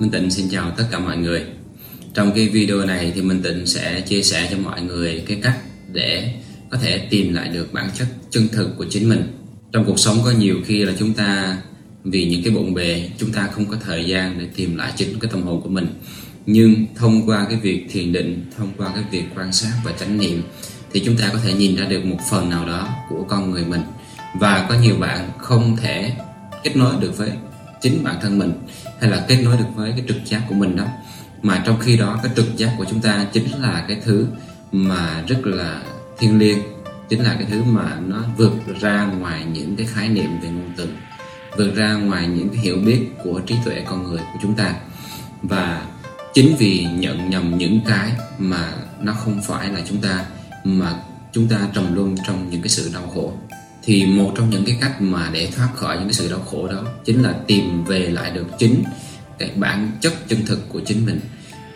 Minh Tịnh xin chào tất cả mọi người. Trong cái video này thì Minh Tịnh sẽ chia sẻ cho mọi người cái cách để có thể tìm lại được bản chất chân thực của chính mình. Trong cuộc sống có nhiều khi là chúng ta vì những cái bộn bề chúng ta không có thời gian để tìm lại chính cái tâm hồn của mình. Nhưng thông qua cái việc thiền định, thông qua cái việc quan sát và chánh niệm thì chúng ta có thể nhìn ra được một phần nào đó của con người mình. Và có nhiều bạn không thể kết nối được với chính bản thân mình hay là kết nối được với cái trực giác của mình đó. Mà trong khi đó, cái trực giác của chúng ta chính là cái thứ mà rất là thiêng liêng, chính là cái thứ mà nó vượt ra ngoài những cái khái niệm về ngôn từ, vượt ra ngoài những cái hiểu biết của trí tuệ con người của chúng ta. Và chính vì nhận nhầm những cái mà nó không phải là chúng ta, mà chúng ta trầm luân trong những cái sự đau khổ thì một trong những cái cách mà để thoát khỏi những cái sự đau khổ đó chính là tìm về lại được chính cái bản chất chân thực của chính mình.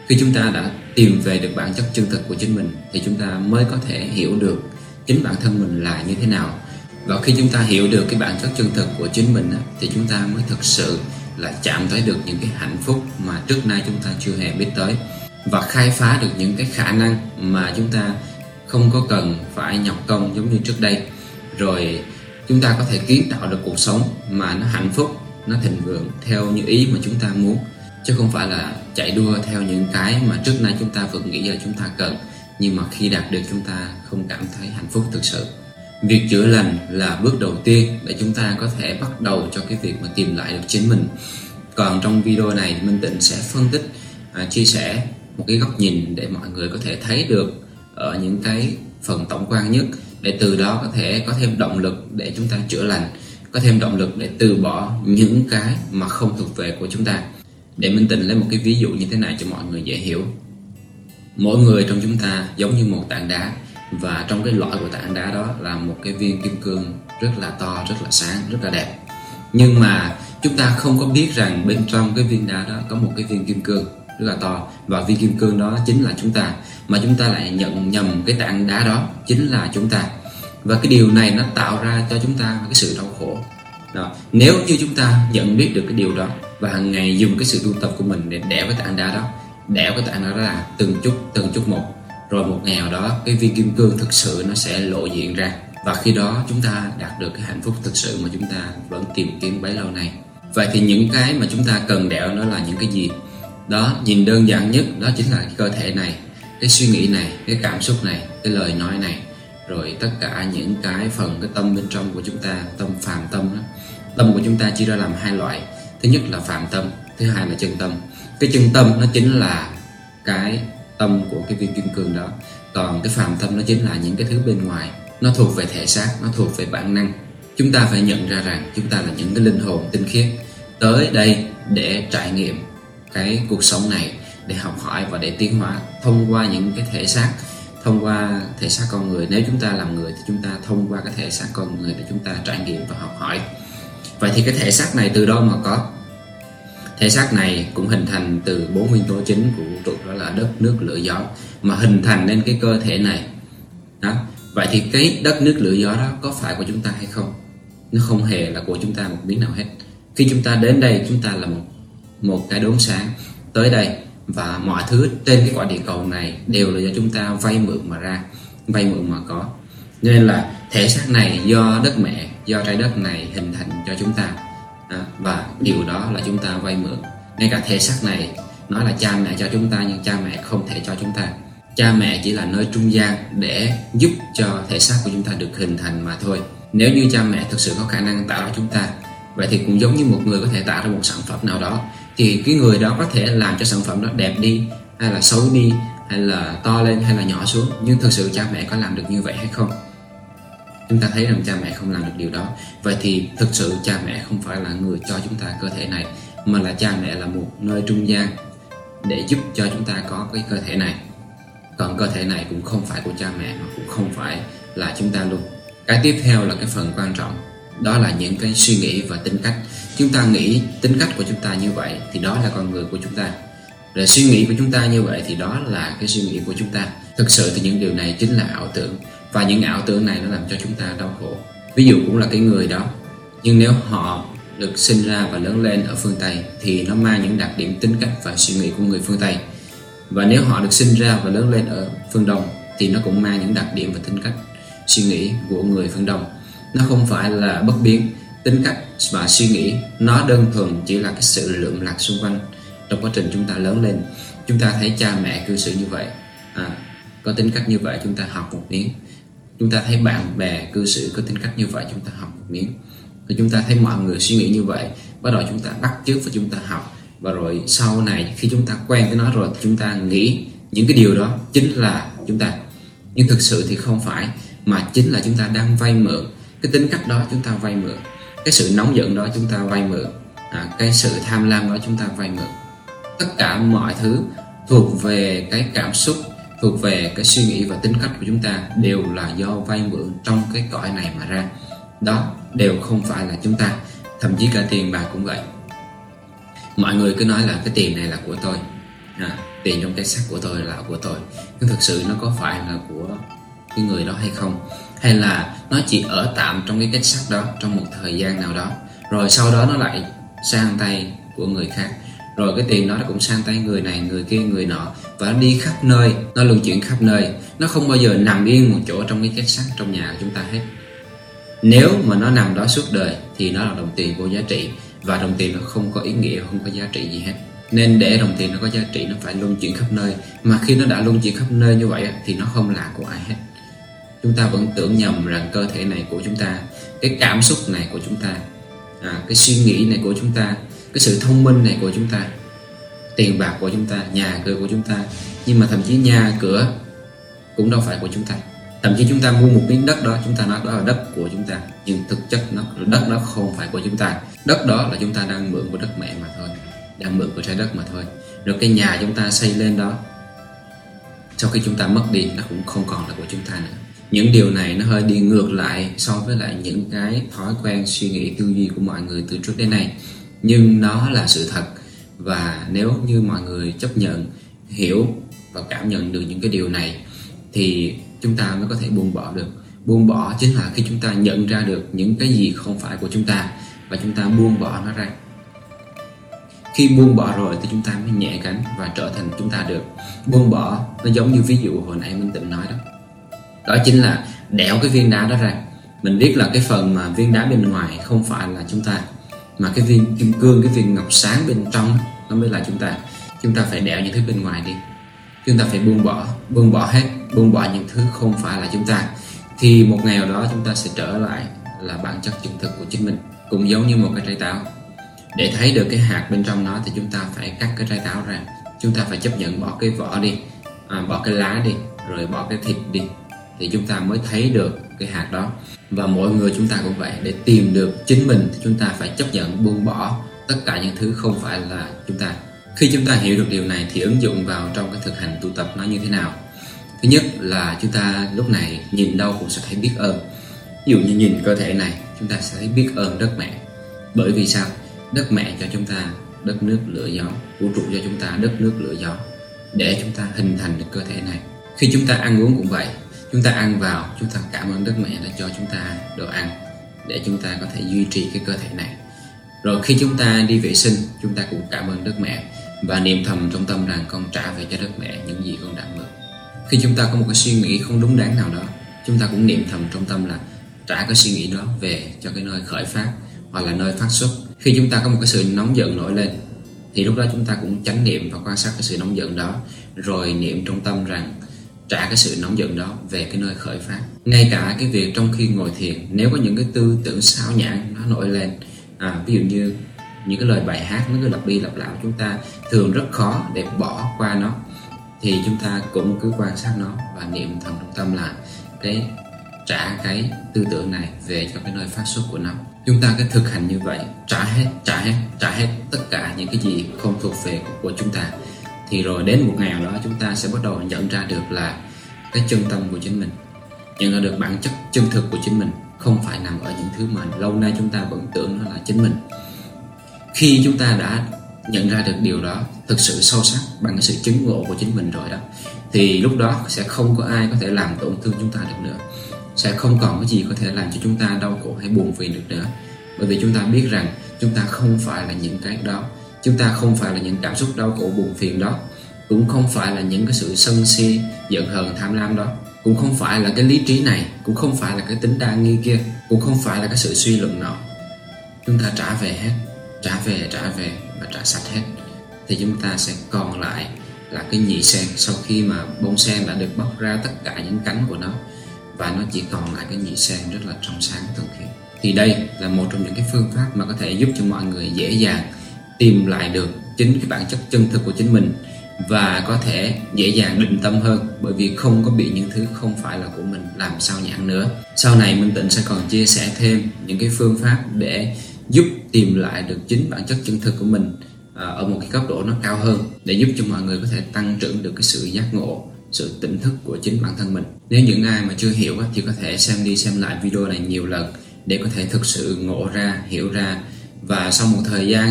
Khi chúng ta đã tìm về được bản chất chân thực của chính mình thì chúng ta mới có thể hiểu được chính bản thân mình là như thế nào. Và khi chúng ta hiểu được cái bản chất chân thực của chính mình thì chúng ta mới thực sự là chạm tới được những cái hạnh phúc mà trước nay chúng ta chưa hề biết tới. Và khai phá được những cái khả năng mà chúng ta không có cần phải nhọc công giống như trước đây rồi chúng ta có thể kiến tạo được cuộc sống mà nó hạnh phúc nó thịnh vượng theo như ý mà chúng ta muốn. Chứ không phải là chạy đua theo những cái mà trước nay chúng ta vẫn nghĩ là chúng ta cần nhưng mà khi đạt được chúng ta không cảm thấy hạnh phúc thực sự. Việc chữa lành là bước đầu tiên để chúng ta có thể bắt đầu cho cái việc mà tìm lại được chính mình. Còn trong video này Minh Tịnh sẽ phân tích à, chia sẻ một cái góc nhìn để mọi người có thể thấy được ở những cái phần tổng quan nhất để từ đó có thể có thêm động lực để chúng ta chữa lành, có thêm động lực để từ bỏ những cái mà không thuộc về của chúng ta. Để minh tình lấy một cái ví dụ như thế này cho mọi người dễ hiểu. Mỗi người trong chúng ta giống như một tảng đá, và trong cái lõi của tảng đá đó là một cái viên kim cương rất là to, rất là sáng, rất là đẹp. Nhưng mà chúng ta không có biết rằng bên trong cái viên đá đó có một cái viên kim cương rất là to. Và viên kim cương đó chính là chúng ta, mà chúng ta lại nhận nhầm cái tảng đá đó chính là chúng ta. Và cái điều này nó tạo ra cho chúng ta cái sự đau khổ. Đó. nếu như chúng ta nhận biết được cái điều đó và hàng ngày dùng cái sự tu tập của mình để đẽo cái tảng đá đó đẽo cái tảng đá đó là từng chút từng chút một, rồi một ngày nào đó cái viên kim cương thực sự nó sẽ lộ diện ra. Và khi đó chúng ta đạt được cái hạnh phúc thực sự mà chúng ta vẫn tìm kiếm bấy lâu nay. Vậy thì những cái mà chúng ta cần đẽo nó là những cái gì? Đó, nhìn đơn giản nhất đó chính là cái cơ thể này, cái suy nghĩ này, cái cảm xúc này, cái lời nói này. Rồi tất cả những cái phần, cái tâm bên trong của chúng ta, tâm phàm tâm đó. Tâm của chúng ta chia ra làm hai loại. Thứ nhất là phàm tâm, thứ hai là chân tâm. Cái chân tâm nó chính là cái tâm của cái viên kim cương đó. Còn cái phàm tâm nó chính là những cái thứ bên ngoài. Nó thuộc về thể xác, nó thuộc về bản năng. Chúng ta phải nhận ra rằng chúng ta là những cái linh hồn tinh khiết tới đây để trải nghiệm cái cuộc sống này để học hỏi và để tiến hóa thông qua những cái thể xác, thông qua thể xác con người. Nếu chúng ta làm người thì chúng ta thông qua cái thể xác con người để chúng ta trải nghiệm và học hỏi. Vậy thì cái thể xác này từ đâu mà có? Thể xác này cũng hình thành từ bốn nguyên tố chính của vũ trụ, đó là đất, nước, lửa, gió, mà hình thành nên cái cơ thể này. Đó. Vậy thì cái đất, nước, lửa, gió đó có phải của chúng ta hay không? Nó không hề là của chúng ta một miếng nào hết. Khi chúng ta đến đây, chúng ta là một một cái đốm sáng tới đây. Và mọi thứ trên cái quả địa cầu này đều là do chúng ta vay mượn mà ra vay mượn mà có. Nên là thể xác này do đất mẹ do trái đất này hình thành cho chúng ta. À, và điều đó là chúng ta vay mượn. Ngay cả thể xác này nói là cha mẹ cho chúng ta nhưng cha mẹ không thể cho chúng ta. Cha mẹ chỉ là nơi trung gian để giúp cho thể xác của chúng ta được hình thành mà thôi. Nếu như cha mẹ thực sự có khả năng tạo ra chúng ta vậy thì cũng giống như một người có thể tạo ra một sản phẩm nào đó thì cái người đó có thể làm cho sản phẩm đó đẹp đi, hay là xấu đi, hay là to lên, hay là nhỏ xuống. Nhưng thực sự cha mẹ có làm được như vậy hay không? Chúng ta thấy rằng cha mẹ không làm được điều đó. Vậy thì thực sự cha mẹ không phải là người cho chúng ta cơ thể này, mà là cha mẹ là một nơi trung gian để giúp cho chúng ta có cái cơ thể này. Còn cơ thể này cũng không phải của cha mẹ, mà cũng không phải là chúng ta luôn. Cái tiếp theo là cái phần quan trọng đó là những cái suy nghĩ và tính cách. Chúng ta nghĩ tính cách của chúng ta như vậy thì đó là con người của chúng ta. Rồi suy nghĩ của chúng ta như vậy thì đó là cái suy nghĩ của chúng ta. Thực sự thì những điều này chính là ảo tưởng. Và những ảo tưởng này nó làm cho chúng ta đau khổ. Ví dụ cũng là cái người đó. Nhưng nếu họ được sinh ra và lớn lên ở phương Tây thì nó mang những đặc điểm tính cách và suy nghĩ của người phương Tây. Và nếu họ được sinh ra và lớn lên ở phương Đông thì nó cũng mang những đặc điểm và tính cách, suy nghĩ của người phương Đông nó không phải là bất biến tính cách và suy nghĩ nó đơn thuần chỉ là cái sự lượm lạc xung quanh trong quá trình chúng ta lớn lên chúng ta thấy cha mẹ cư xử như vậy à, có tính cách như vậy chúng ta học một miếng chúng ta thấy bạn bè cư xử có tính cách như vậy chúng ta học một miếng và chúng ta thấy mọi người suy nghĩ như vậy bắt đầu chúng ta bắt chước và chúng ta học và rồi sau này khi chúng ta quen với nó rồi chúng ta nghĩ những cái điều đó chính là chúng ta nhưng thực sự thì không phải mà chính là chúng ta đang vay mượn cái tính cách đó chúng ta vay mượn. Cái sự nóng giận đó chúng ta vay mượn. À, cái sự tham lam đó chúng ta vay mượn. Tất cả mọi thứ thuộc về cái cảm xúc thuộc về cái suy nghĩ và tính cách của chúng ta đều là do vay mượn trong cái cõi này mà ra. Đó đều không phải là chúng ta. Thậm chí cả tiền bạc cũng vậy. Mọi người cứ nói là cái tiền này là của tôi. À, tiền trong cái xác của tôi là của tôi. Nhưng thực sự nó có phải là của cái người đó hay không? Hay là nó chỉ ở tạm trong cái kết sắt đó trong một thời gian nào đó. Rồi sau đó nó lại sang tay của người khác. Rồi cái tiền đó nó cũng sang tay người này, người kia, người nọ. Và nó đi khắp nơi, nó lưu chuyển khắp nơi. Nó không bao giờ nằm yên một chỗ trong cái kết sắt trong nhà của chúng ta hết. Nếu mà nó nằm đó suốt đời thì nó là đồng tiền vô giá trị. Và đồng tiền nó không có ý nghĩa, không có giá trị gì hết. Nên để đồng tiền nó có giá trị, nó phải luân chuyển khắp nơi. Mà khi nó đã luân chuyển khắp nơi như vậy thì nó không là của ai hết chúng ta vẫn tưởng nhầm rằng cơ thể này của chúng ta cái cảm xúc này của chúng ta à, cái suy nghĩ này của chúng ta cái sự thông minh này của chúng ta tiền bạc của chúng ta nhà cửa của chúng ta nhưng mà thậm chí nhà cửa cũng đâu phải của chúng ta thậm chí chúng ta mua một miếng đất đó chúng ta nói đó là đất của chúng ta nhưng thực chất nó đất đó không phải của chúng ta đất đó là chúng ta đang mượn của đất mẹ mà thôi đang mượn của trái đất mà thôi rồi cái nhà chúng ta xây lên đó sau khi chúng ta mất đi nó cũng không còn là của chúng ta nữa những điều này nó hơi đi ngược lại so với lại những cái thói quen, suy nghĩ, tư duy của mọi người từ trước đến nay. Nhưng nó là sự thật. Và nếu như mọi người chấp nhận, hiểu và cảm nhận được những cái điều này, thì chúng ta mới có thể buông bỏ được. Buông bỏ chính là khi chúng ta nhận ra được những cái gì không phải của chúng ta và chúng ta buông bỏ nó ra. Khi buông bỏ rồi thì chúng ta mới nhẹ cánh và trở thành chúng ta được. Buông bỏ nó giống như ví dụ hồi nãy minh tịnh nói đó đó chính là đẽo cái viên đá đó ra. Mình biết là cái phần mà viên đá bên ngoài không phải là chúng ta mà cái viên kim cương cái viên ngọc sáng bên trong nó mới là chúng ta. Chúng ta phải đẽo những thứ bên ngoài đi. Chúng ta phải buông bỏ buông bỏ hết buông bỏ những thứ không phải là chúng ta. Thì một ngày nào đó chúng ta sẽ trở lại là bản chất chân thực của chính mình cũng giống như một cái trái táo. Để thấy được cái hạt bên trong nó thì chúng ta phải cắt cái trái táo ra. Chúng ta phải chấp nhận bỏ cái vỏ đi à, bỏ cái lá đi rồi bỏ cái thịt đi thì chúng ta mới thấy được cái hạt đó và mỗi người chúng ta cũng vậy để tìm được chính mình thì chúng ta phải chấp nhận buông bỏ tất cả những thứ không phải là chúng ta khi chúng ta hiểu được điều này thì ứng dụng vào trong cái thực hành tu tập nó như thế nào thứ nhất là chúng ta lúc này nhìn đâu cũng sẽ thấy biết ơn ví dụ như nhìn cơ thể này chúng ta sẽ thấy biết ơn đất mẹ bởi vì sao đất mẹ cho chúng ta đất nước lửa gió vũ trụ cho chúng ta đất nước lửa gió để chúng ta hình thành được cơ thể này khi chúng ta ăn uống cũng vậy chúng ta ăn vào, chúng ta cảm ơn đất mẹ đã cho chúng ta đồ ăn để chúng ta có thể duy trì cái cơ thể này. Rồi khi chúng ta đi vệ sinh, chúng ta cũng cảm ơn đất mẹ và niệm thầm trong tâm rằng con trả về cho đất mẹ những gì con đã mượn. Khi chúng ta có một cái suy nghĩ không đúng đắn nào đó, chúng ta cũng niệm thầm trong tâm là trả cái suy nghĩ đó về cho cái nơi khởi phát hoặc là nơi phát xuất. Khi chúng ta có một cái sự nóng giận nổi lên, thì lúc đó chúng ta cũng chánh niệm và quan sát cái sự nóng giận đó, rồi niệm trong tâm rằng trả cái sự nóng giận đó về cái nơi khởi phát. Ngay cả cái việc trong khi ngồi thiền nếu có những cái tư tưởng sao nhãn nó nổi lên à, ví dụ như những cái lời bài hát nó cứ lặp đi lặp lại chúng ta thường rất khó để bỏ qua nó. Thì chúng ta cũng cứ quan sát nó và niệm thầm trong tâm là cái trả cái tư tưởng này về cho cái nơi phát xuất của nó. Chúng ta cứ thực hành như vậy trả hết trả hết trả hết tất cả những cái gì không thuộc về của chúng ta thì rồi đến một ngày nào đó chúng ta sẽ bắt đầu nhận ra được là cái chân tâm của chính mình, nhận ra được bản chất chân thực của chính mình không phải nằm ở những thứ mà lâu nay chúng ta vẫn tưởng nó là chính mình. Khi chúng ta đã nhận ra được điều đó, thực sự sâu sắc bằng cái sự chứng ngộ của chính mình rồi đó, thì lúc đó sẽ không có ai có thể làm tổn thương chúng ta được nữa. Sẽ không còn cái gì có thể làm cho chúng ta đau khổ hay buồn phiền được nữa. Bởi vì chúng ta biết rằng chúng ta không phải là những cái đó chúng ta không phải là những cảm xúc đau khổ buồn phiền đó. Cũng không phải là những cái sự sân si, giận hờn, tham lam đó. Cũng không phải là cái lý trí này, cũng không phải là cái tính đa nghi kia, cũng không phải là cái sự suy luận nọ. Chúng ta trả về hết, trả về trả về và trả sạch hết. Thì chúng ta sẽ còn lại là cái nhị sen sau khi mà bông sen đã được bóc ra tất cả những cánh của nó. Và nó chỉ còn lại cái nhị sen rất là trong sáng thuần khiết thì đây là một trong những cái phương pháp mà có thể giúp cho mọi người dễ dàng tìm lại được chính cái bản chất chân thực của chính mình và có thể dễ dàng định tâm hơn, bởi vì không có bị những thứ không phải là của mình làm sao nhãn nữa. Sau này Minh Tịnh sẽ còn chia sẻ thêm những cái phương pháp để giúp tìm lại được chính bản chất chân thực của mình à, ở một cái cấp độ nó cao hơn, để giúp cho mọi người có thể tăng trưởng được cái sự giác ngộ, sự tỉnh thức của chính bản thân mình. Nếu những ai mà chưa hiểu thì có thể xem đi xem lại video này nhiều lần để có thể thực sự ngộ ra, hiểu ra. Và sau một thời gian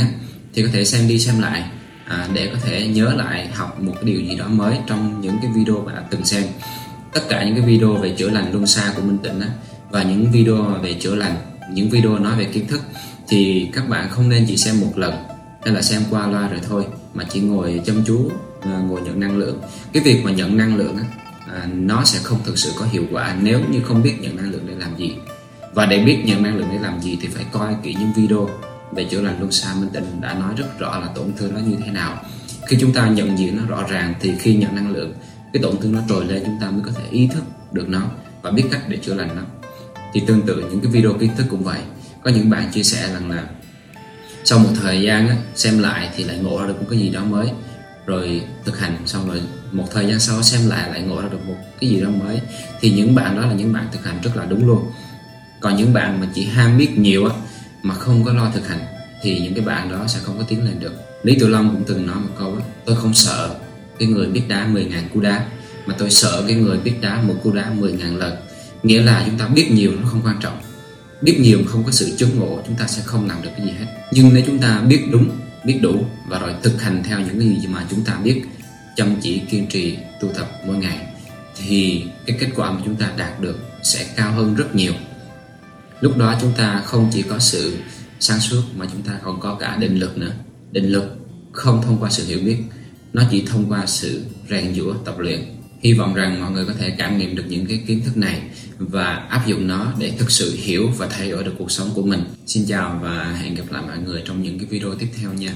thì có thể xem đi xem lại à, để có thể nhớ lại học một cái điều gì đó mới trong những cái video bạn đã từng xem. Tất cả những cái video về chữa lành luân xa của Minh Tịnh á, và những video về chữa lành những video nói về kiến thức thì các bạn không nên chỉ xem một lần hay là xem qua loa rồi thôi mà chỉ ngồi chăm chú à, ngồi nhận năng lượng. Cái việc mà nhận năng lượng á, à, nó sẽ không thực sự có hiệu quả nếu như không biết nhận năng lượng để làm gì. Và để biết nhận năng lượng để làm gì thì phải coi kỹ những video về chữa lành luân xa minh tịnh đã nói rất rõ là tổn thương nó như thế nào. Khi chúng ta nhận diện nó rõ ràng thì khi nhận năng lượng cái tổn thương nó trồi lên chúng ta mới có thể ý thức được nó và biết cách để chữa lành nó. Thì tương tự những cái video kiến thức cũng vậy. Có những bạn chia sẻ rằng là sau một thời gian á, xem lại thì lại ngộ ra được một cái gì đó mới. Rồi thực hành xong rồi một thời gian sau xem lại lại ngộ ra được một cái gì đó mới. Thì những bạn đó là những bạn thực hành rất là đúng luôn. Còn những bạn mà chỉ ham biết nhiều á mà không có lo thực hành thì những cái bạn đó sẽ không có tiến lên được. Lý Tử Long cũng từng nói một câu đó, tôi không sợ cái người biết đá 10.000 cú đá mà tôi sợ cái người biết đá một cú đá 10.000 lần. Nghĩa là chúng ta biết nhiều nó không quan trọng. Biết nhiều không có sự chứng ngộ chúng ta sẽ không làm được cái gì hết. Nhưng nếu chúng ta biết đúng biết đủ và rồi thực hành theo những cái gì mà chúng ta biết chăm chỉ kiên trì tu tập mỗi ngày thì cái kết quả mà chúng ta đạt được sẽ cao hơn rất nhiều lúc đó chúng ta không chỉ có sự sáng suốt mà chúng ta còn có cả định lực nữa. Định lực không thông qua sự hiểu biết, nó chỉ thông qua sự rèn giũa, tập luyện. Hy vọng rằng mọi người có thể cảm nghiệm được những cái kiến thức này và áp dụng nó để thực sự hiểu và thay đổi được cuộc sống của mình. Xin chào và hẹn gặp lại mọi người trong những cái video tiếp theo nha.